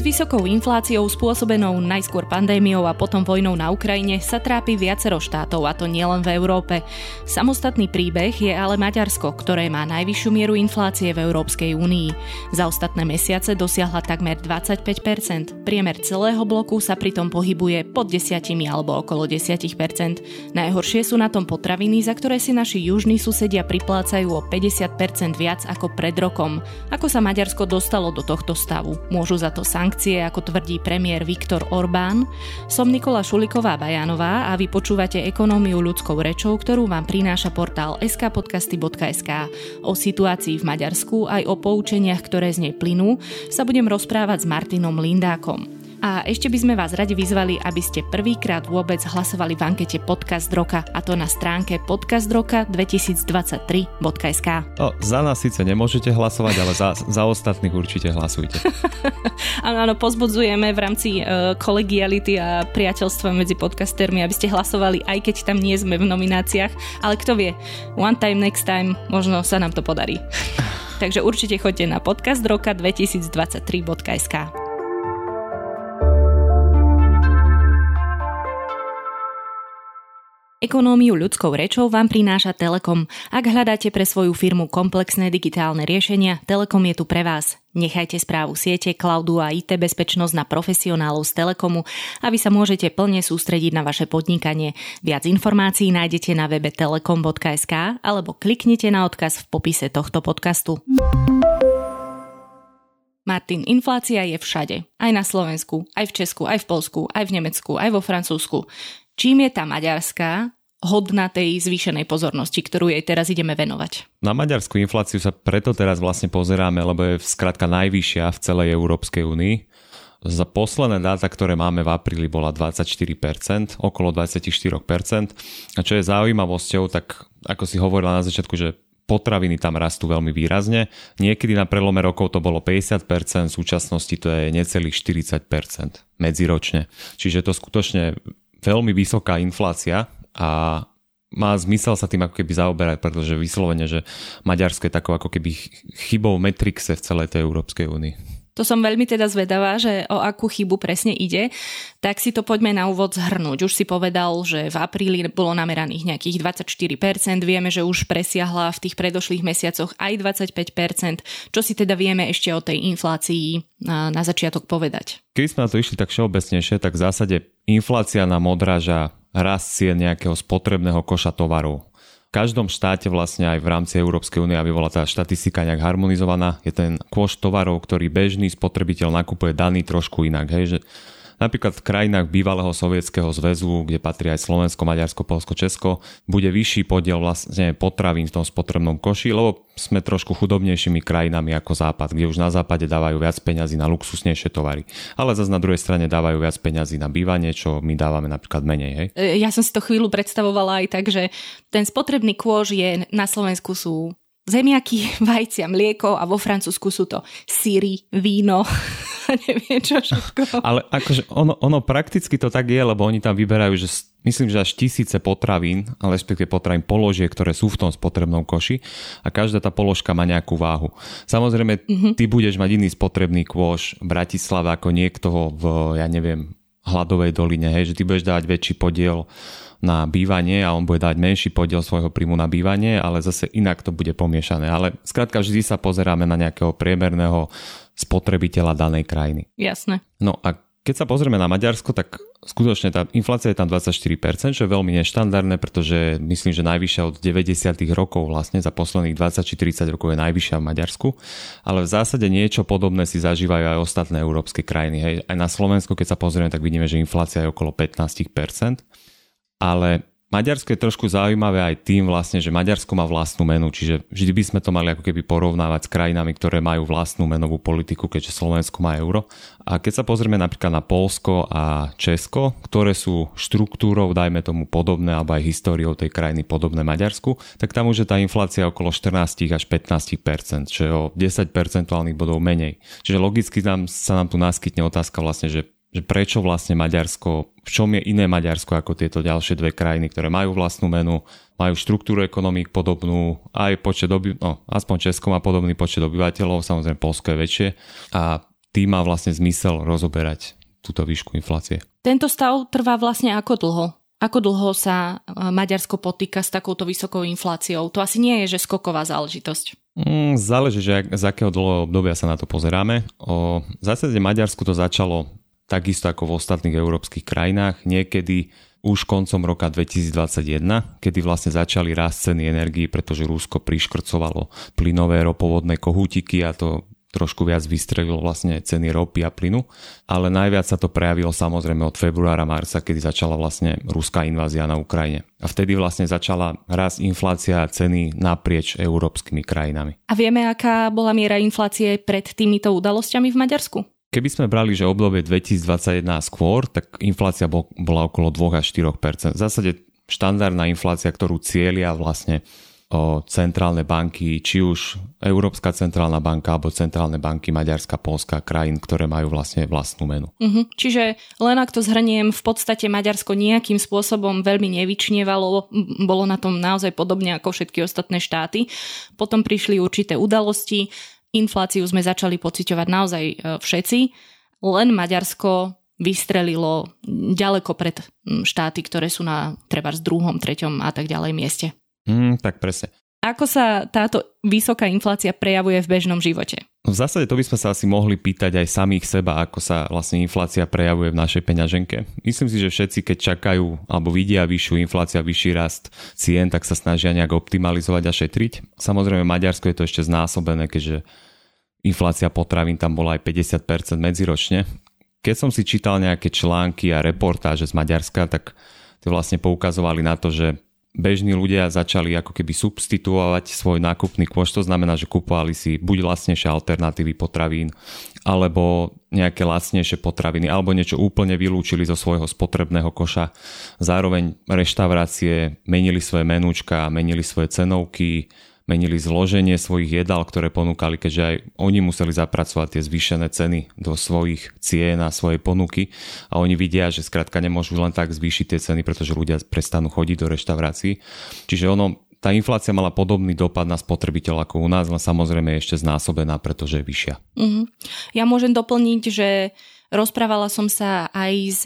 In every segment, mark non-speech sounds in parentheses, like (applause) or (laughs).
S vysokou infláciou spôsobenou najskôr pandémiou a potom vojnou na Ukrajine sa trápi viacero štátov, a to nielen v Európe. Samostatný príbeh je ale Maďarsko, ktoré má najvyššiu mieru inflácie v Európskej únii. Za ostatné mesiace dosiahla takmer 25%. Priemer celého bloku sa pritom pohybuje pod 10 alebo okolo 10%. Najhoršie sú na tom potraviny, za ktoré si naši južní susedia priplácajú o 50% viac ako pred rokom. Ako sa Maďarsko dostalo do tohto stavu? Môžu za to sankcie, ako tvrdí premiér Viktor Orbán. Som Nikola Šuliková Bajanová a vy počúvate ekonómiu ľudskou rečou, ktorú vám prináša portál skpodcasty.sk. O situácii v Maďarsku aj o poučeniach, ktoré z nej plynú, sa budem rozprávať s Martinom Lindákom. A ešte by sme vás radi vyzvali, aby ste prvýkrát vôbec hlasovali v ankete Podcast Roka a to na stránke podcastroka2023.sk. No, za nás síce nemôžete hlasovať, ale za, za ostatných určite hlasujte. (laughs) áno, áno, pozbudzujeme v rámci uh, kolegiality a priateľstva medzi podcastermi, aby ste hlasovali, aj keď tam nie sme v nomináciách, ale kto vie, one time, next time, možno sa nám to podarí. (laughs) Takže určite choďte na podcastroka2023.sk. Ekonómiu ľudskou rečou vám prináša Telekom. Ak hľadáte pre svoju firmu komplexné digitálne riešenia, Telekom je tu pre vás. Nechajte správu siete, cloudu a IT bezpečnosť na profesionálov z Telekomu a vy sa môžete plne sústrediť na vaše podnikanie. Viac informácií nájdete na webe telekom.sk alebo kliknite na odkaz v popise tohto podcastu. Martin, inflácia je všade. Aj na Slovensku, aj v Česku, aj v Polsku, aj v Nemecku, aj vo Francúzsku. Čím je tá maďarská hodná tej zvýšenej pozornosti, ktorú jej teraz ideme venovať. Na maďarskú infláciu sa preto teraz vlastne pozeráme, lebo je skrátka najvyššia v celej Európskej únii. Za posledné dáta, ktoré máme v apríli, bola 24%, okolo 24%. A čo je zaujímavosťou, tak ako si hovorila na začiatku, že potraviny tam rastú veľmi výrazne. Niekedy na prelome rokov to bolo 50%, v súčasnosti to je necelých 40% medziročne. Čiže to skutočne veľmi vysoká inflácia a má zmysel sa tým ako keby zaoberať, pretože vyslovene, že Maďarsko je takou ako keby chybou metrixe v celej tej Európskej únii. To som veľmi teda zvedavá, že o akú chybu presne ide. Tak si to poďme na úvod zhrnúť. Už si povedal, že v apríli bolo nameraných nejakých 24%, vieme, že už presiahla v tých predošlých mesiacoch aj 25%. Čo si teda vieme ešte o tej inflácii na, na začiatok povedať? Keď sme na to išli tak všeobecnejšie, tak v zásade inflácia nám odráža rast cien nejakého spotrebného koša tovarov v každom štáte vlastne aj v rámci Európskej únie, aby bola tá štatistika nejak harmonizovaná, je ten kôš tovarov, ktorý bežný spotrebiteľ nakupuje daný trošku inak. Hej, že Napríklad v krajinách bývalého sovietského zväzu, kde patrí aj Slovensko, Maďarsko, Polsko, Česko, bude vyšší podiel vlastne potravín v tom spotrebnom koši, lebo sme trošku chudobnejšími krajinami ako Západ, kde už na Západe dávajú viac peňazí na luxusnejšie tovary. Ale zase na druhej strane dávajú viac peňazí na bývanie, čo my dávame napríklad menej. Hej? Ja som si to chvíľu predstavovala aj tak, že ten spotrebný kôž je na Slovensku sú zemiaky, (laughs) vajcia, mlieko a vo Francúzsku sú to síry, víno (laughs) neviem čo všetko. (laughs) Ale akože ono, ono prakticky to tak je, lebo oni tam vyberajú, že myslím, že až tisíce potravín, ale respektíve potravín položiek, ktoré sú v tom spotrebnom koši a každá tá položka má nejakú váhu. Samozrejme, mm-hmm. ty budeš mať iný spotrebný kôš v Bratislave ako niekto v, ja neviem, hladovej doline, hej, že ty budeš dávať väčší podiel na bývanie a on bude dať menší podiel svojho príjmu na bývanie, ale zase inak to bude pomiešané. Ale skrátka vždy sa pozeráme na nejakého priemerného spotrebiteľa danej krajiny. Jasné. No a keď sa pozrieme na Maďarsko, tak skutočne tá inflácia je tam 24%, čo je veľmi neštandardné, pretože myslím, že najvyššia od 90. rokov vlastne za posledných 20 či 30 rokov je najvyššia v Maďarsku. Ale v zásade niečo podobné si zažívajú aj ostatné európske krajiny. Hej. Aj na Slovensku, keď sa pozrieme, tak vidíme, že inflácia je okolo 15% ale Maďarsko je trošku zaujímavé aj tým vlastne, že Maďarsko má vlastnú menu, čiže vždy by sme to mali ako keby porovnávať s krajinami, ktoré majú vlastnú menovú politiku, keďže Slovensko má euro. A keď sa pozrieme napríklad na Polsko a Česko, ktoré sú štruktúrou, dajme tomu podobné, alebo aj históriou tej krajiny podobné Maďarsku, tak tam už je tá inflácia okolo 14 až 15 čo je o 10 percentuálnych bodov menej. Čiže logicky nám, sa nám tu naskytne otázka vlastne, že že prečo vlastne Maďarsko, v čom je iné Maďarsko ako tieto ďalšie dve krajiny, ktoré majú vlastnú menu, majú štruktúru ekonomík podobnú, aj počet oby, no, aspoň Česko má podobný počet obyvateľov, samozrejme Polsko je väčšie a tým má vlastne zmysel rozoberať túto výšku inflácie. Tento stav trvá vlastne ako dlho? Ako dlho sa e, Maďarsko potýka s takouto vysokou infláciou? To asi nie je, že skoková záležitosť. Mm, záleží, že z akého dlhého obdobia sa na to pozeráme. O, v zásade Maďarsku to začalo takisto ako v ostatných európskych krajinách. Niekedy už koncom roka 2021, kedy vlastne začali rásť ceny energii, pretože Rusko priškrcovalo plynové ropovodné kohútiky a to trošku viac vystrelilo vlastne ceny ropy a plynu, ale najviac sa to prejavilo samozrejme od februára, marca, kedy začala vlastne ruská invázia na Ukrajine. A vtedy vlastne začala raz inflácia ceny naprieč európskymi krajinami. A vieme, aká bola miera inflácie pred týmito udalosťami v Maďarsku? Keby sme brali, že obdobie 2021 skôr, tak inflácia bola okolo 2 až 4 V zásade štandardná inflácia, ktorú cieľia vlastne o centrálne banky, či už Európska centrálna banka alebo centrálne banky Maďarska, Polska, krajín, ktoré majú vlastne vlastnú menu. Uh-huh. Čiže len ak to zhrniem, v podstate Maďarsko nejakým spôsobom veľmi nevyčnievalo, bolo na tom naozaj podobne ako všetky ostatné štáty. Potom prišli určité udalosti, infláciu sme začali pociťovať naozaj e, všetci, len Maďarsko vystrelilo ďaleko pred štáty, ktoré sú na treba z druhom, treťom a tak ďalej mieste. Mm, tak presne. Ako sa táto vysoká inflácia prejavuje v bežnom živote? V zásade to by sme sa asi mohli pýtať aj samých seba, ako sa vlastne inflácia prejavuje v našej peňaženke. Myslím si, že všetci, keď čakajú alebo vidia vyššiu infláciu a vyšší rast cien, tak sa snažia nejak optimalizovať a šetriť. Samozrejme, Maďarsko je to ešte znásobené, keďže inflácia potravín tam bola aj 50% medziročne. Keď som si čítal nejaké články a reportáže z Maďarska, tak to vlastne poukazovali na to, že bežní ľudia začali ako keby substituovať svoj nákupný kôš, to znamená, že kupovali si buď lacnejšie alternatívy potravín, alebo nejaké lacnejšie potraviny, alebo niečo úplne vylúčili zo svojho spotrebného koša. Zároveň reštaurácie menili svoje menúčka, menili svoje cenovky, menili zloženie svojich jedál, ktoré ponúkali, keďže aj oni museli zapracovať tie zvýšené ceny do svojich cien a svojej ponuky a oni vidia, že skrátka nemôžu len tak zvýšiť tie ceny, pretože ľudia prestanú chodiť do reštaurácií. Čiže ono, tá inflácia mala podobný dopad na spotrebiteľ ako u nás, len samozrejme je ešte znásobená, pretože je vyššia. Mm-hmm. Ja môžem doplniť, že Rozprávala som sa aj s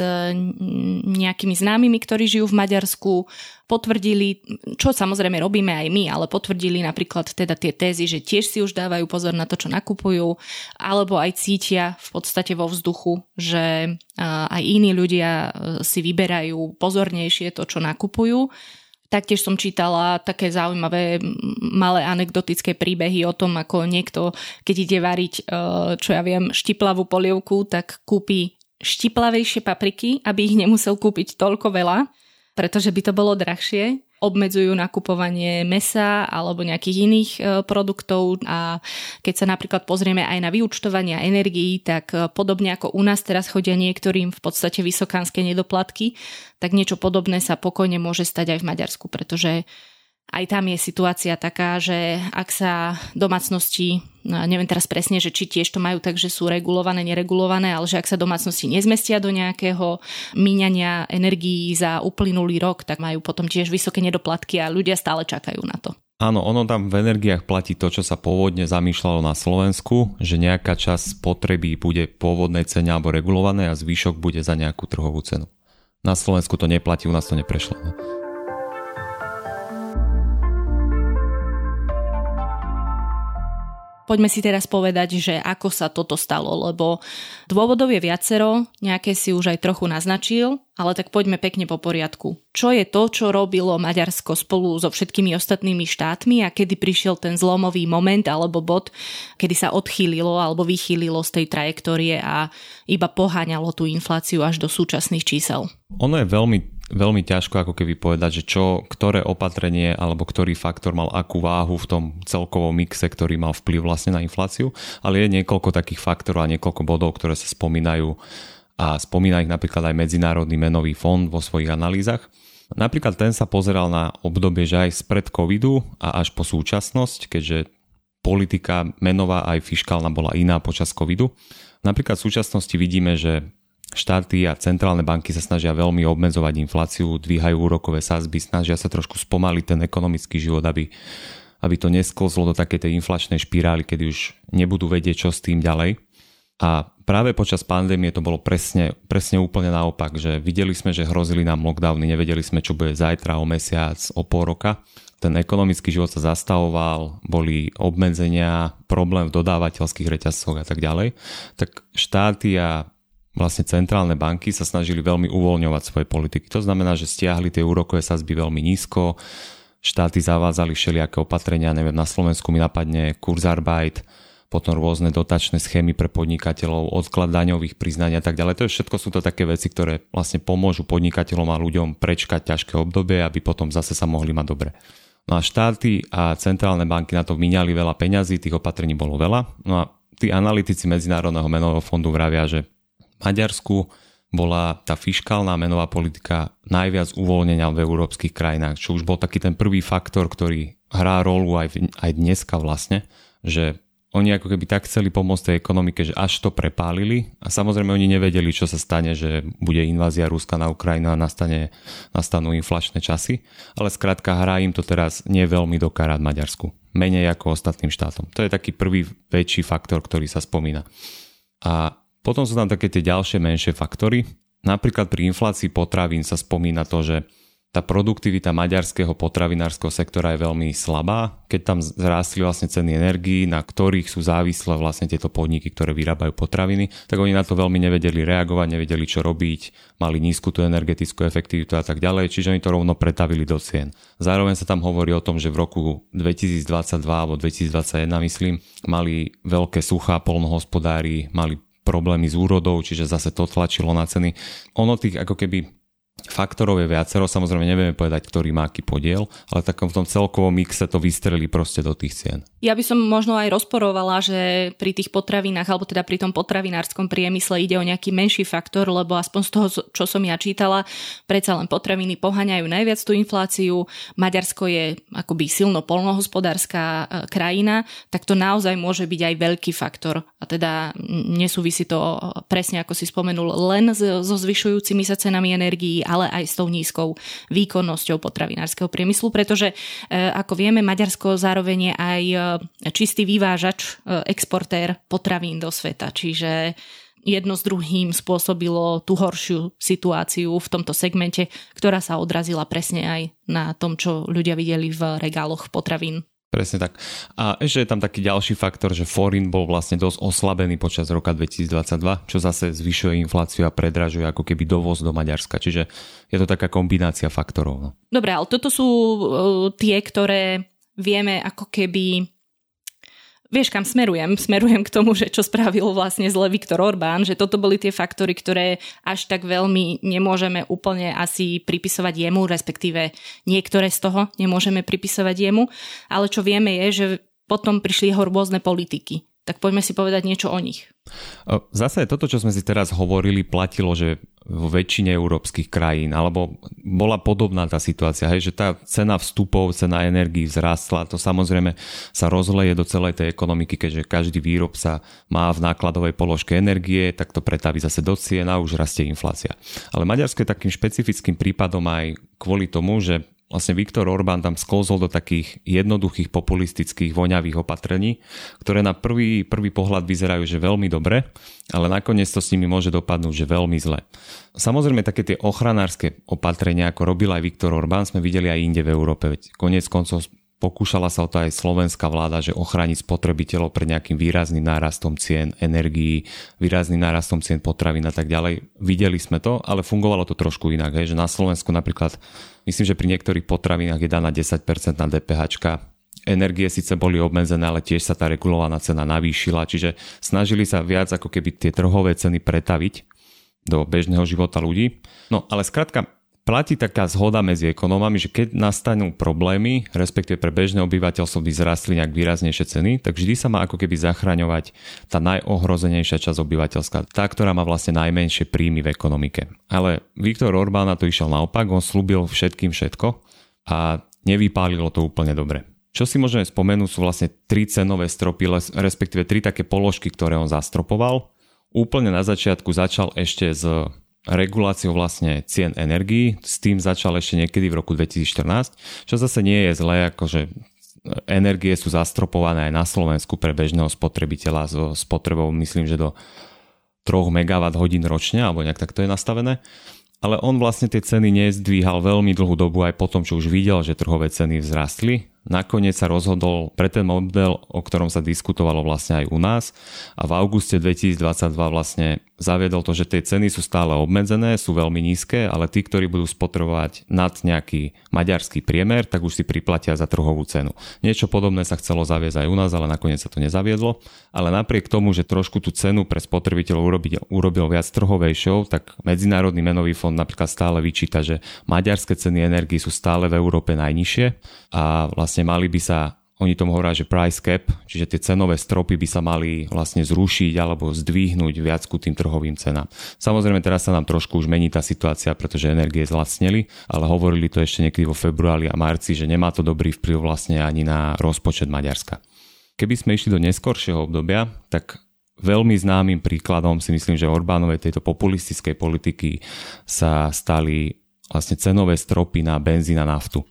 nejakými známymi, ktorí žijú v Maďarsku, potvrdili, čo samozrejme robíme aj my, ale potvrdili napríklad teda tie tézy, že tiež si už dávajú pozor na to, čo nakupujú, alebo aj cítia v podstate vo vzduchu, že aj iní ľudia e, si vyberajú pozornejšie to, čo nakupujú. Taktiež som čítala také zaujímavé malé anekdotické príbehy o tom, ako niekto, keď ide variť, e, čo ja viem, štiplavú polievku, tak kúpi štiplavejšie papriky, aby ich nemusel kúpiť toľko veľa, pretože by to bolo drahšie obmedzujú nakupovanie mesa alebo nejakých iných e, produktov. A keď sa napríklad pozrieme aj na vyučtovania energií, tak e, podobne ako u nás teraz chodia niektorým v podstate vysokánske nedoplatky, tak niečo podobné sa pokojne môže stať aj v Maďarsku, pretože aj tam je situácia taká, že ak sa domácnosti, no, neviem teraz presne, že či tiež to majú tak, že sú regulované, neregulované, ale že ak sa domácnosti nezmestia do nejakého míňania energií za uplynulý rok, tak majú potom tiež vysoké nedoplatky a ľudia stále čakajú na to. Áno, ono tam v energiách platí to, čo sa pôvodne zamýšľalo na Slovensku, že nejaká časť spotreby bude pôvodnej cene alebo regulované a zvyšok bude za nejakú trhovú cenu. Na Slovensku to neplatí, u nás to neprešlo. Poďme si teraz povedať, že ako sa toto stalo, lebo dôvodov je viacero, nejaké si už aj trochu naznačil, ale tak poďme pekne po poriadku. Čo je to, čo robilo Maďarsko spolu so všetkými ostatnými štátmi a kedy prišiel ten zlomový moment alebo bod, kedy sa odchýlilo alebo vychýlilo z tej trajektórie a iba poháňalo tú infláciu až do súčasných čísel? Ono je veľmi veľmi ťažko ako keby povedať, že čo, ktoré opatrenie alebo ktorý faktor mal akú váhu v tom celkovom mixe, ktorý mal vplyv vlastne na infláciu, ale je niekoľko takých faktorov a niekoľko bodov, ktoré sa spomínajú a spomína ich napríklad aj Medzinárodný menový fond vo svojich analýzach. Napríklad ten sa pozeral na obdobie, že aj spred covidu a až po súčasnosť, keďže politika menová aj fiskálna bola iná počas covidu. Napríklad v súčasnosti vidíme, že Štáty a centrálne banky sa snažia veľmi obmedzovať infláciu, dvíhajú úrokové sázby, snažia sa trošku spomaliť ten ekonomický život, aby, aby to nesklzlo do takej tej inflačnej špirály, kedy už nebudú vedieť, čo s tým ďalej. A práve počas pandémie to bolo presne, presne úplne naopak, že videli sme, že hrozili nám lockdowny, nevedeli sme, čo bude zajtra, o mesiac, o pol roka. Ten ekonomický život sa zastavoval, boli obmedzenia, problém v dodávateľských reťazcoch a tak ďalej. Tak štáty a vlastne centrálne banky sa snažili veľmi uvoľňovať svoje politiky. To znamená, že stiahli tie úrokové sazby veľmi nízko, štáty zavádzali všelijaké opatrenia, neviem, na Slovensku mi napadne Kurzarbeit, potom rôzne dotačné schémy pre podnikateľov, odklad daňových priznania a tak ďalej. To je všetko sú to také veci, ktoré vlastne pomôžu podnikateľom a ľuďom prečkať ťažké obdobie, aby potom zase sa mohli mať dobre. No a štáty a centrálne banky na to vyňali veľa peňazí, tých opatrení bolo veľa. No a tí analytici Medzinárodného menového fondu vravia, že Maďarsku bola tá fiskálna menová politika najviac uvoľnenia v európskych krajinách, čo už bol taký ten prvý faktor, ktorý hrá rolu aj, aj dneska vlastne, že oni ako keby tak chceli pomôcť tej ekonomike, že až to prepálili a samozrejme oni nevedeli, čo sa stane, že bude invázia Ruska na Ukrajinu a nastane, nastanú inflačné časy, ale skrátka hrá im to teraz nie veľmi do karát Maďarsku, menej ako ostatným štátom. To je taký prvý väčší faktor, ktorý sa spomína. A potom sú tam také tie ďalšie menšie faktory. Napríklad pri inflácii potravín sa spomína to, že tá produktivita maďarského potravinárskeho sektora je veľmi slabá. Keď tam zrástli vlastne ceny energií, na ktorých sú závislé vlastne tieto podniky, ktoré vyrábajú potraviny, tak oni na to veľmi nevedeli reagovať, nevedeli čo robiť, mali nízku tú energetickú efektivitu a tak ďalej, čiže oni to rovno pretavili do cien. Zároveň sa tam hovorí o tom, že v roku 2022 alebo 2021 myslím, mali veľké suchá polnohospodári, mali problémy s úrodou, čiže zase to tlačilo na ceny. Ono tých ako keby Faktorov je viacero, samozrejme nevieme povedať, ktorý má aký podiel, ale takom v tom celkovom mixe to vystrelí proste do tých cien. Ja by som možno aj rozporovala, že pri tých potravinách, alebo teda pri tom potravinárskom priemysle ide o nejaký menší faktor, lebo aspoň z toho, čo som ja čítala, predsa len potraviny poháňajú najviac tú infláciu. Maďarsko je akoby silno polnohospodárska e, krajina, tak to naozaj môže byť aj veľký faktor. A teda nesúvisí to presne, ako si spomenul, len so zvyšujúcimi sa cenami energií, ale aj s tou nízkou výkonnosťou potravinárskeho priemyslu, pretože e, ako vieme, Maďarsko zároveň je aj e, čistý vyvážač, e, exportér potravín do sveta, čiže jedno s druhým spôsobilo tú horšiu situáciu v tomto segmente, ktorá sa odrazila presne aj na tom, čo ľudia videli v regáloch potravín. Presne tak. A ešte je tam taký ďalší faktor, že forin bol vlastne dosť oslabený počas roka 2022, čo zase zvyšuje infláciu a predražuje ako keby dovoz do Maďarska. Čiže je to taká kombinácia faktorov. No. Dobre, ale toto sú uh, tie, ktoré vieme ako keby vieš, kam smerujem? Smerujem k tomu, že čo spravil vlastne zle Viktor Orbán, že toto boli tie faktory, ktoré až tak veľmi nemôžeme úplne asi pripisovať jemu, respektíve niektoré z toho nemôžeme pripisovať jemu, ale čo vieme je, že potom prišli jeho rôzne politiky tak poďme si povedať niečo o nich. Zase toto, čo sme si teraz hovorili, platilo, že vo väčšine európskych krajín, alebo bola podobná tá situácia, hej, že tá cena vstupov, cena energií vzrástla, to samozrejme sa rozleje do celej tej ekonomiky, keďže každý výrobca má v nákladovej položke energie, tak to pretaví zase do cien a už rastie inflácia. Ale Maďarsko je takým špecifickým prípadom aj kvôli tomu, že vlastne Viktor Orbán tam sklzol do takých jednoduchých populistických voňavých opatrení, ktoré na prvý, prvý pohľad vyzerajú, že veľmi dobre, ale nakoniec to s nimi môže dopadnúť, že veľmi zle. Samozrejme také tie ochranárske opatrenia, ako robil aj Viktor Orbán, sme videli aj inde v Európe. Veď konec koncov pokúšala sa o to aj slovenská vláda, že ochrániť spotrebiteľov pred nejakým výrazným nárastom cien energií, výrazným nárastom cien potravín a tak ďalej. Videli sme to, ale fungovalo to trošku inak. Hej, že na Slovensku napríklad, myslím, že pri niektorých potravinách je daná 10% na DPH, energie síce boli obmedzené, ale tiež sa tá regulovaná cena navýšila, čiže snažili sa viac ako keby tie trhové ceny pretaviť do bežného života ľudí. No ale skrátka, platí taká zhoda medzi ekonómami, že keď nastanú problémy, respektíve pre bežné obyvateľstvo by zrastli nejak výraznejšie ceny, tak vždy sa má ako keby zachraňovať tá najohrozenejšia časť obyvateľstva, tá, ktorá má vlastne najmenšie príjmy v ekonomike. Ale Viktor Orbán na to išiel naopak, on slúbil všetkým všetko a nevypálilo to úplne dobre. Čo si môžeme spomenúť sú vlastne tri cenové stropy, respektíve tri také položky, ktoré on zastropoval. Úplne na začiatku začal ešte s reguláciou vlastne cien energií. S tým začal ešte niekedy v roku 2014, čo zase nie je zlé, akože energie sú zastropované aj na Slovensku pre bežného spotrebiteľa so spotrebou, myslím, že do 3 MWh ročne, alebo nejak tak to je nastavené. Ale on vlastne tie ceny nezdvíhal veľmi dlhú dobu aj po tom, čo už videl, že trhové ceny vzrastli nakoniec sa rozhodol pre ten model, o ktorom sa diskutovalo vlastne aj u nás a v auguste 2022 vlastne zaviedol to, že tie ceny sú stále obmedzené, sú veľmi nízke, ale tí, ktorí budú spotrebovať nad nejaký maďarský priemer, tak už si priplatia za trhovú cenu. Niečo podobné sa chcelo zaviesť aj u nás, ale nakoniec sa to nezaviedlo. Ale napriek tomu, že trošku tú cenu pre spotrebiteľov urobil, urobil viac trhovejšou, tak Medzinárodný menový fond napríklad stále vyčíta, že maďarské ceny energii sú stále v Európe najnižšie a vlastne mali by sa oni tomu hovoria, že price cap, čiže tie cenové stropy by sa mali vlastne zrušiť alebo zdvihnúť viac ku tým trhovým cenám. Samozrejme teraz sa nám trošku už mení tá situácia, pretože energie zlacneli, ale hovorili to ešte niekedy vo februári a marci, že nemá to dobrý vplyv vlastne ani na rozpočet Maďarska. Keby sme išli do neskoršieho obdobia, tak veľmi známym príkladom si myslím, že Orbánovej tejto populistickej politiky sa stali vlastne cenové stropy na benzín a naftu.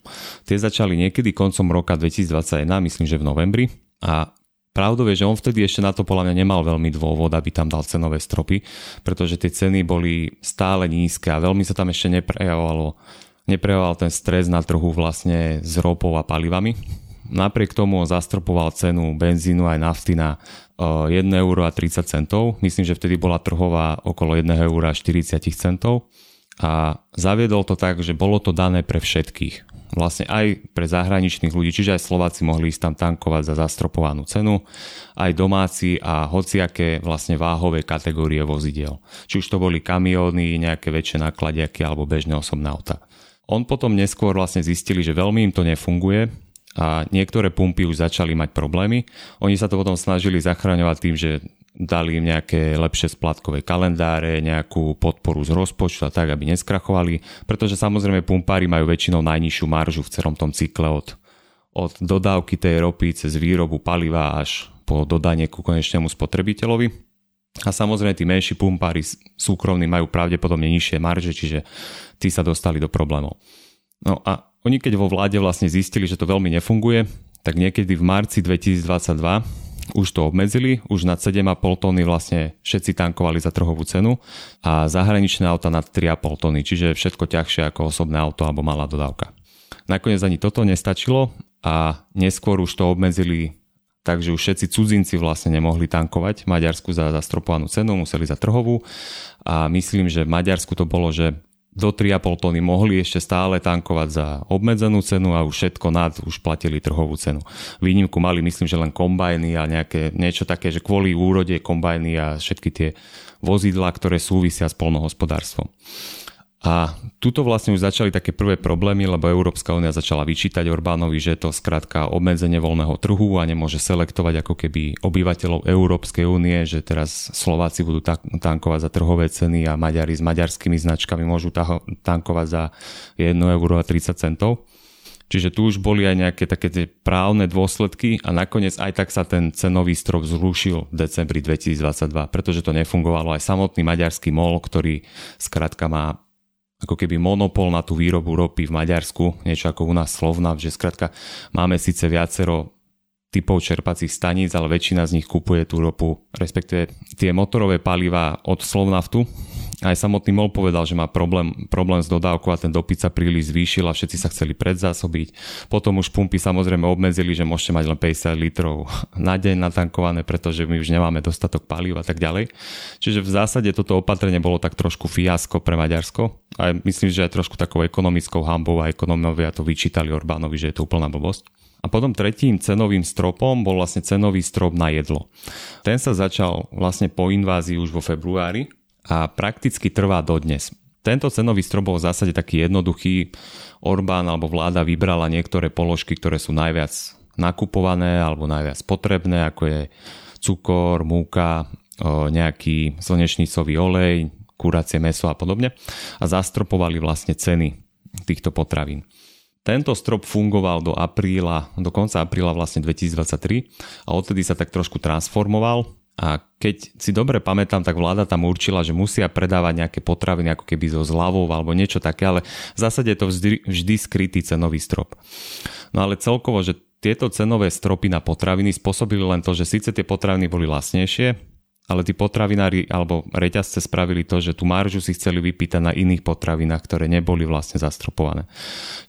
Tie začali niekedy koncom roka 2021, myslím, že v novembri a Pravdou je, že on vtedy ešte na to podľa mňa nemal veľmi dôvod, aby tam dal cenové stropy, pretože tie ceny boli stále nízke a veľmi sa tam ešte neprejavovalo, neprejavoval ten stres na trhu vlastne s ropou a palivami. Napriek tomu zastropoval cenu benzínu aj nafty na 1,30 eur. Myslím, že vtedy bola trhová okolo 1,40 eur a zaviedol to tak, že bolo to dané pre všetkých. Vlastne aj pre zahraničných ľudí, čiže aj Slováci mohli ísť tam tankovať za zastropovanú cenu, aj domáci a hociaké vlastne váhové kategórie vozidiel. Či už to boli kamióny, nejaké väčšie nákladiaky alebo bežné osobné auta. On potom neskôr vlastne zistili, že veľmi im to nefunguje a niektoré pumpy už začali mať problémy. Oni sa to potom snažili zachraňovať tým, že dali im nejaké lepšie splatkové kalendáre, nejakú podporu z rozpočtu a tak, aby neskrachovali, pretože samozrejme pumpári majú väčšinou najnižšiu maržu v celom tom cykle od, od dodávky tej ropy cez výrobu paliva až po dodanie ku konečnému spotrebiteľovi. A samozrejme tí menší pumpári súkromní majú pravdepodobne nižšie marže, čiže tí sa dostali do problémov. No a oni keď vo vláde vlastne zistili, že to veľmi nefunguje, tak niekedy v marci 2022 už to obmedzili, už nad 7,5 tony vlastne všetci tankovali za trhovú cenu a zahraničné auta nad 3,5 tony, čiže všetko ťažšie ako osobné auto alebo malá dodávka. Nakoniec ani toto nestačilo a neskôr už to obmedzili takže už všetci cudzinci vlastne nemohli tankovať Maďarsku za zastropovanú cenu, museli za trhovú a myslím, že v Maďarsku to bolo, že do 3,5 tony mohli ešte stále tankovať za obmedzenú cenu a už všetko nad už platili trhovú cenu. Výnimku mali myslím, že len kombajny a nejaké, niečo také, že kvôli úrode kombajny a všetky tie vozidla, ktoré súvisia s polnohospodárstvom. A tuto vlastne už začali také prvé problémy, lebo Európska únia začala vyčítať Orbánovi, že to skrátka obmedzenie voľného trhu a nemôže selektovať ako keby obyvateľov Európskej únie, že teraz Slováci budú tankovať za trhové ceny a Maďari s maďarskými značkami môžu tankovať za 1,30 eur. Čiže tu už boli aj nejaké také tie právne dôsledky a nakoniec aj tak sa ten cenový strop zrušil v decembri 2022, pretože to nefungovalo. Aj samotný maďarský MOL, ktorý skrátka má ako keby monopol na tú výrobu ropy v Maďarsku, niečo ako u nás Slovna, že skrátka máme síce viacero typov čerpacích staníc, ale väčšina z nich kupuje tú ropu, respektíve tie motorové paliva od Slovnaftu, aj samotný MOL povedal, že má problém, problém s dodávkou a ten dopyt sa príliš zvýšil a všetci sa chceli predzásobiť. Potom už pumpy samozrejme obmedzili, že môžete mať len 50 litrov (laughs) na deň natankované, pretože my už nemáme dostatok palív a tak ďalej. Čiže v zásade toto opatrenie bolo tak trošku fiasko pre Maďarsko a myslím, že aj trošku takou ekonomickou hambou a ekonómovia to vyčítali Orbánovi, že je to úplná blbosť. A potom tretím cenovým stropom bol vlastne cenový strop na jedlo. Ten sa začal vlastne po invázii už vo februári a prakticky trvá dodnes. Tento cenový strop bol v zásade taký jednoduchý. Orbán alebo vláda vybrala niektoré položky, ktoré sú najviac nakupované alebo najviac potrebné, ako je cukor, múka, nejaký slnečnicový olej, kuracie meso a podobne a zastropovali vlastne ceny týchto potravín. Tento strop fungoval do apríla, do konca apríla vlastne 2023 a odtedy sa tak trošku transformoval a keď si dobre pamätám, tak vláda tam určila, že musia predávať nejaké potraviny ako keby zo zľavou alebo niečo také, ale v zásade je to vždy, vždy skrytý cenový strop. No ale celkovo, že tieto cenové stropy na potraviny spôsobili len to, že síce tie potraviny boli lacnejšie, ale tí potravinári alebo reťazce spravili to, že tú maržu si chceli vypýtať na iných potravinách, ktoré neboli vlastne zastropované.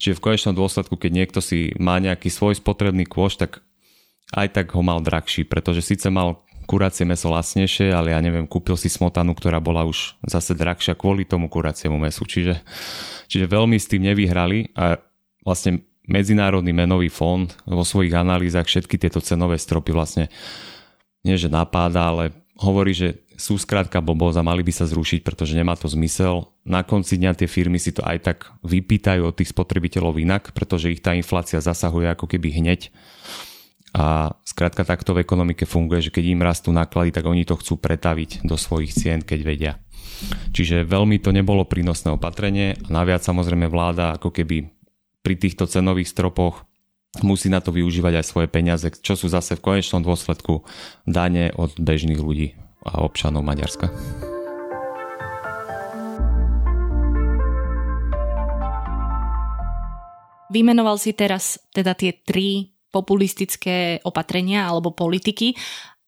Čiže v konečnom dôsledku, keď niekto si má nejaký svoj spotrebný kôš, tak aj tak ho mal drahší, pretože síce mal kuracie meso lacnejšie, ale ja neviem, kúpil si smotanu, ktorá bola už zase drahšia kvôli tomu kuraciemu mesu. Čiže, čiže veľmi s tým nevyhrali a vlastne Medzinárodný menový fond vo svojich analýzach všetky tieto cenové stropy vlastne nie že napáda, ale hovorí, že sú skrátka blbosť a mali by sa zrušiť, pretože nemá to zmysel. Na konci dňa tie firmy si to aj tak vypýtajú od tých spotrebiteľov inak, pretože ich tá inflácia zasahuje ako keby hneď. A skrátka takto v ekonomike funguje, že keď im rastú náklady, tak oni to chcú pretaviť do svojich cien, keď vedia. Čiže veľmi to nebolo prínosné opatrenie a naviac samozrejme vláda ako keby pri týchto cenových stropoch musí na to využívať aj svoje peniaze, čo sú zase v konečnom dôsledku dane od bežných ľudí a občanov Maďarska. Vymenoval si teraz teda tie tri populistické opatrenia alebo politiky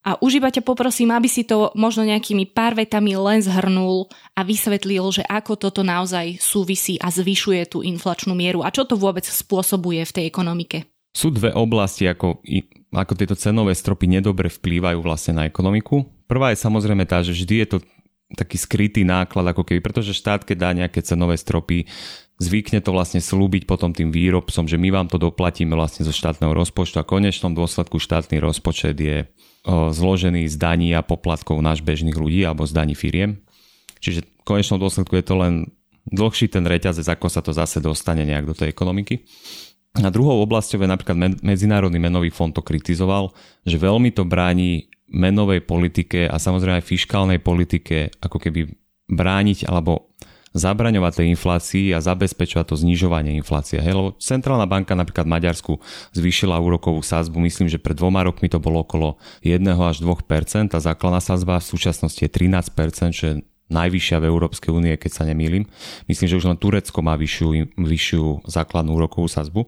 a už iba ťa poprosím, aby si to možno nejakými pár vetami len zhrnul a vysvetlil, že ako toto naozaj súvisí a zvyšuje tú inflačnú mieru a čo to vôbec spôsobuje v tej ekonomike. Sú dve oblasti, ako, ako tieto cenové stropy nedobre vplývajú vlastne na ekonomiku. Prvá je samozrejme tá, že vždy je to taký skrytý náklad, ako keby, pretože štát, keď dá nejaké cenové stropy, zvykne to vlastne slúbiť potom tým výrobcom, že my vám to doplatíme vlastne zo štátneho rozpočtu a konečnom dôsledku štátny rozpočet je zložený z daní a poplatkov náš bežných ľudí alebo z daní firiem. Čiže v konečnom dôsledku je to len dlhší ten reťazec, ako sa to zase dostane nejak do tej ekonomiky. A druhou oblasťou je napríklad Medzinárodný menový fond to kritizoval, že veľmi to bráni menovej politike a samozrejme aj fiskálnej politike ako keby brániť alebo zabraňovať tej inflácii a zabezpečovať to znižovanie inflácie. Hej, lebo Centrálna banka napríklad v Maďarsku zvýšila úrokovú sázbu, myslím, že pred dvoma rokmi to bolo okolo 1 až 2% a základná sázba v súčasnosti je 13%, čo je najvyššia v Európskej únie, keď sa nemýlim. Myslím, že už len Turecko má vyššiu, vyššiu základnú úrokovú sazbu.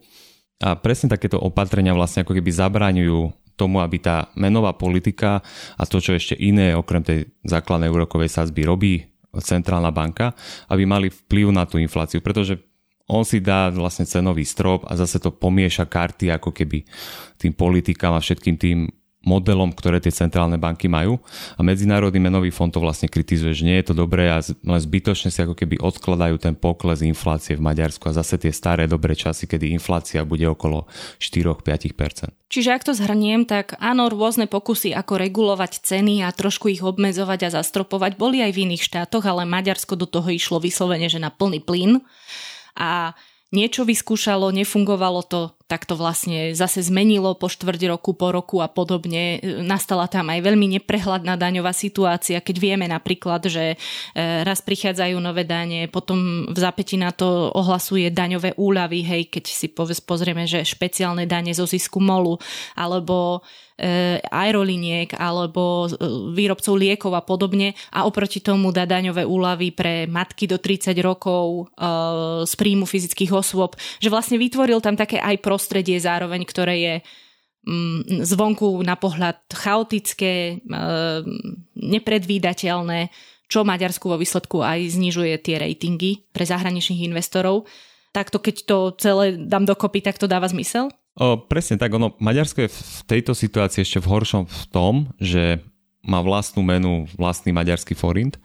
A presne takéto opatrenia vlastne ako keby zabraňujú tomu, aby tá menová politika a to, čo ešte iné okrem tej základnej úrokovej sazby robí centrálna banka, aby mali vplyv na tú infláciu, pretože on si dá vlastne cenový strop a zase to pomieša karty ako keby tým politikám a všetkým tým modelom, ktoré tie centrálne banky majú a Medzinárodný menový fond to vlastne kritizuje, že nie je to dobré a len zbytočne si ako keby odkladajú ten pokles inflácie v Maďarsku a zase tie staré dobré časy, kedy inflácia bude okolo 4-5%. Čiže ak to zhrniem, tak áno, rôzne pokusy ako regulovať ceny a trošku ich obmedzovať a zastropovať boli aj v iných štátoch, ale Maďarsko do toho išlo vyslovene, že na plný plyn a niečo vyskúšalo, nefungovalo to, tak to vlastne zase zmenilo po štvrť roku, po roku a podobne. Nastala tam aj veľmi neprehľadná daňová situácia, keď vieme napríklad, že e, raz prichádzajú nové dane, potom v zapäti na to ohlasuje daňové úľavy, hej, keď si pozrieme, že špeciálne dane zo zisku molu, alebo aeroliniek alebo eh, výrobcov liekov a podobne a oproti tomu dá daňové úlavy pre matky do 30 rokov eh, z príjmu fyzických osôb, že vlastne vytvoril tam také aj prostredie zároveň, ktoré je mm, zvonku na pohľad chaotické, nepredvídateľné, čo Maďarsku vo výsledku aj znižuje tie ratingy pre zahraničných investorov. Takto keď to celé dám dokopy, tak to dáva zmysel? O, presne tak, ono, Maďarsko je v tejto situácii ešte v horšom v tom, že má vlastnú menu, vlastný maďarský forint.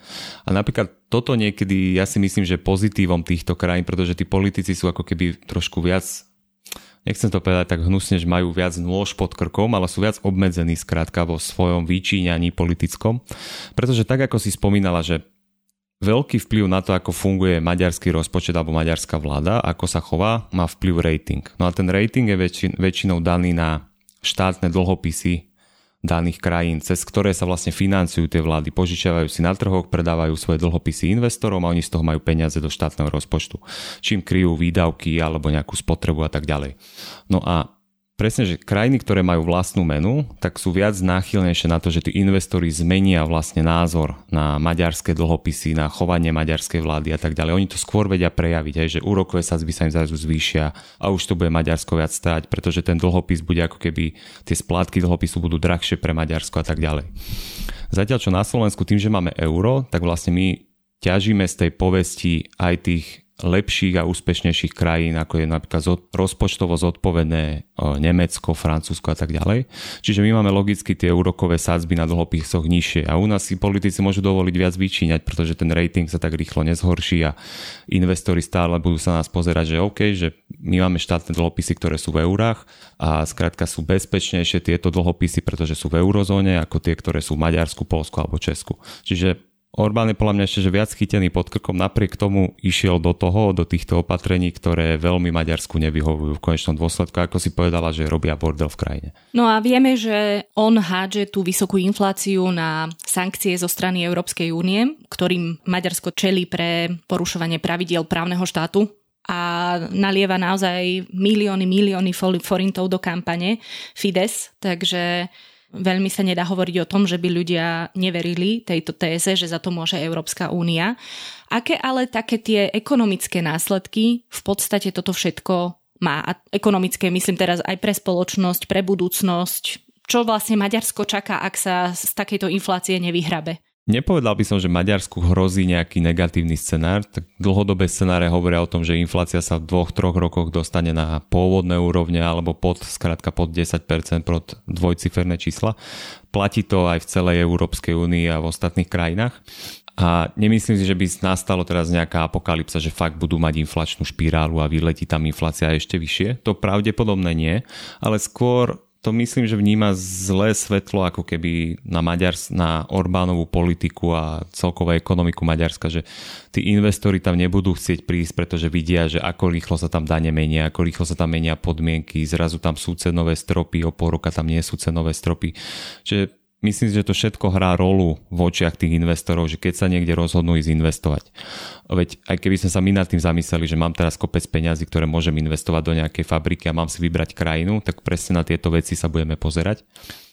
A napríklad toto niekedy, ja si myslím, že pozitívom týchto krajín, pretože tí politici sú ako keby trošku viac, nechcem to povedať tak hnusne, že majú viac nôž pod krkom, ale sú viac obmedzení skrátka vo svojom vyčíňaní politickom. Pretože tak, ako si spomínala, že veľký vplyv na to, ako funguje maďarský rozpočet alebo maďarská vláda, ako sa chová, má vplyv rating. No a ten rating je väčšin, väčšinou daný na štátne dlhopisy daných krajín, cez ktoré sa vlastne financujú tie vlády. Požičiavajú si na trhoch, predávajú svoje dlhopisy investorom a oni z toho majú peniaze do štátneho rozpočtu. Čím kryjú výdavky alebo nejakú spotrebu a tak ďalej. No a presne, že krajiny, ktoré majú vlastnú menu, tak sú viac náchylnejšie na to, že tí investori zmenia vlastne názor na maďarské dlhopisy, na chovanie maďarskej vlády a tak ďalej. Oni to skôr vedia prejaviť, aj, že úrokové sadzby sa im zrazu zvýšia a už to bude Maďarsko viac stáť, pretože ten dlhopis bude ako keby, tie splátky dlhopisu budú drahšie pre Maďarsko a tak ďalej. Zatiaľ čo na Slovensku tým, že máme euro, tak vlastne my ťažíme z tej povesti aj tých lepších a úspešnejších krajín, ako je napríklad rozpočtovo zodpovedné Nemecko, Francúzsko a tak ďalej. Čiže my máme logicky tie úrokové sádzby na dlhopisoch nižšie a u nás si politici môžu dovoliť viac vyčíňať, pretože ten rating sa tak rýchlo nezhorší a investori stále budú sa nás pozerať, že OK, že my máme štátne dlhopisy, ktoré sú v eurách a skrátka sú bezpečnejšie tieto dlhopisy, pretože sú v eurozóne ako tie, ktoré sú v Maďarsku, Polsku alebo Česku. Čiže Orbán je podľa mňa ešte že viac chytený pod krkom, napriek tomu išiel do toho, do týchto opatrení, ktoré veľmi Maďarsku nevyhovujú v konečnom dôsledku, ako si povedala, že robia bordel v krajine. No a vieme, že on hádže tú vysokú infláciu na sankcie zo strany Európskej únie, ktorým Maďarsko čelí pre porušovanie pravidiel právneho štátu a nalieva naozaj milióny, milióny forintov do kampane Fides, takže Veľmi sa nedá hovoriť o tom, že by ľudia neverili tejto téze, že za to môže Európska únia. Aké ale také tie ekonomické následky v podstate toto všetko má? A ekonomické myslím teraz aj pre spoločnosť, pre budúcnosť. Čo vlastne Maďarsko čaká, ak sa z takejto inflácie nevyhrabe? Nepovedal by som, že Maďarsku hrozí nejaký negatívny scenár. Tak dlhodobé scenáre hovoria o tom, že inflácia sa v dvoch, troch rokoch dostane na pôvodné úrovne alebo pod, skrátka pod 10%, pod dvojciferné čísla. Platí to aj v celej Európskej únii a v ostatných krajinách. A nemyslím si, že by nastalo teraz nejaká apokalypsa, že fakt budú mať inflačnú špirálu a vyletí tam inflácia ešte vyššie. To pravdepodobne nie, ale skôr to myslím, že vníma zlé svetlo ako keby na, Maďars, na Orbánovú politiku a celkovú ekonomiku Maďarska, že tí investori tam nebudú chcieť prísť, pretože vidia, že ako rýchlo sa tam dane menia, ako rýchlo sa tam menia podmienky, zrazu tam sú cenové stropy, o pol roka tam nie sú cenové stropy. Čiže myslím si, že to všetko hrá rolu v očiach tých investorov, že keď sa niekde rozhodnú ísť investovať. Veď aj keby sme sa my nad tým zamysleli, že mám teraz kopec peňazí, ktoré môžem investovať do nejakej fabriky a mám si vybrať krajinu, tak presne na tieto veci sa budeme pozerať.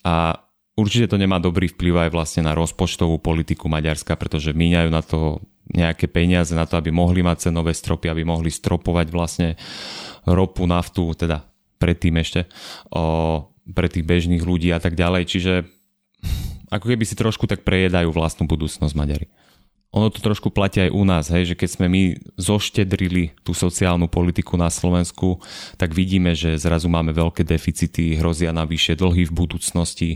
A určite to nemá dobrý vplyv aj vlastne na rozpočtovú politiku Maďarska, pretože míňajú na to nejaké peniaze na to, aby mohli mať cenové stropy, aby mohli stropovať vlastne ropu, naftu, teda predtým ešte, o, pre tých bežných ľudí a tak ďalej. Čiže ako keby si trošku tak prejedajú vlastnú budúcnosť Maďari ono to trošku platí aj u nás, hej, že keď sme my zoštedrili tú sociálnu politiku na Slovensku, tak vidíme, že zrazu máme veľké deficity, hrozia nám vyššie dlhy v budúcnosti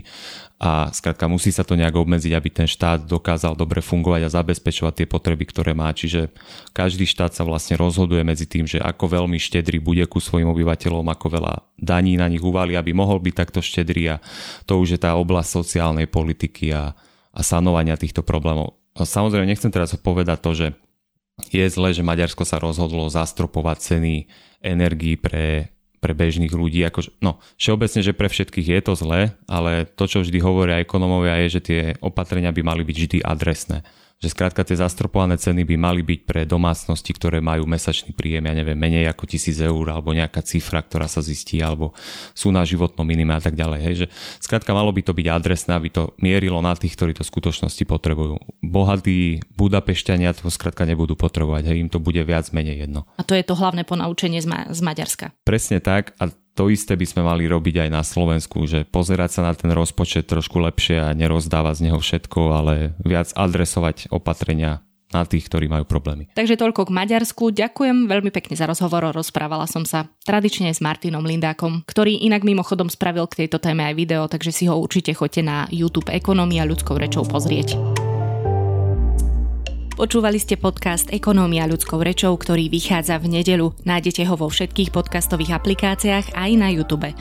a skrátka musí sa to nejak obmedziť, aby ten štát dokázal dobre fungovať a zabezpečovať tie potreby, ktoré má. Čiže každý štát sa vlastne rozhoduje medzi tým, že ako veľmi štedrý bude ku svojim obyvateľom, ako veľa daní na nich uvali, aby mohol byť takto štedrý a to už je tá oblasť sociálnej politiky a, a sanovania týchto problémov Samozrejme, nechcem teraz povedať to, že je zle, že Maďarsko sa rozhodlo zastropovať ceny energií pre, pre bežných ľudí. Ako, no, všeobecne, že pre všetkých je to zle, ale to, čo vždy hovoria ekonomovia, je, že tie opatrenia by mali byť vždy adresné že skrátka tie zastropované ceny by mali byť pre domácnosti, ktoré majú mesačný príjem, ja neviem, menej ako tisíc eur alebo nejaká cifra, ktorá sa zistí, alebo sú na životnom minime a tak ďalej. Hej, že skrátka malo by to byť adresné, aby to mierilo na tých, ktorí to v skutočnosti potrebujú. Bohatí Budapešťania to skrátka nebudú potrebovať, hej, im to bude viac menej jedno. A to je to hlavné ponaučenie z, Ma- z Maďarska. Presne tak a to isté by sme mali robiť aj na Slovensku, že pozerať sa na ten rozpočet trošku lepšie a nerozdávať z neho všetko, ale viac adresovať opatrenia na tých, ktorí majú problémy. Takže toľko k Maďarsku. Ďakujem veľmi pekne za rozhovor. Rozprávala som sa tradične s Martinom Lindákom, ktorý inak mimochodom spravil k tejto téme aj video, takže si ho určite choďte na YouTube Ekonomia ľudskou rečou pozrieť. Počúvali ste podcast Ekonómia ľudskou rečou, ktorý vychádza v nedelu. Nájdete ho vo všetkých podcastových aplikáciách aj na YouTube.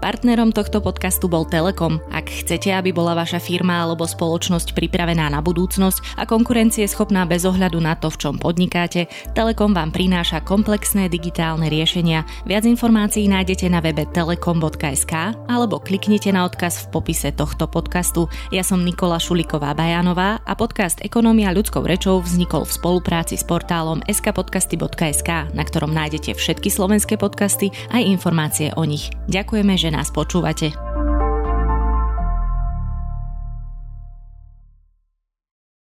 Partnerom tohto podcastu bol Telekom. Ak chcete, aby bola vaša firma alebo spoločnosť pripravená na budúcnosť a konkurencie schopná bez ohľadu na to, v čom podnikáte, Telekom vám prináša komplexné digitálne riešenia. Viac informácií nájdete na webe telekom.sk alebo kliknite na odkaz v popise tohto podcastu. Ja som Nikola Šuliková Bajanová a podcast Ekonomia ľudskou rečou vznikol v spolupráci s portálom skpodcasty.sk, na ktorom nájdete všetky slovenské podcasty aj informácie o nich. Ďakujeme, že nás počúvate.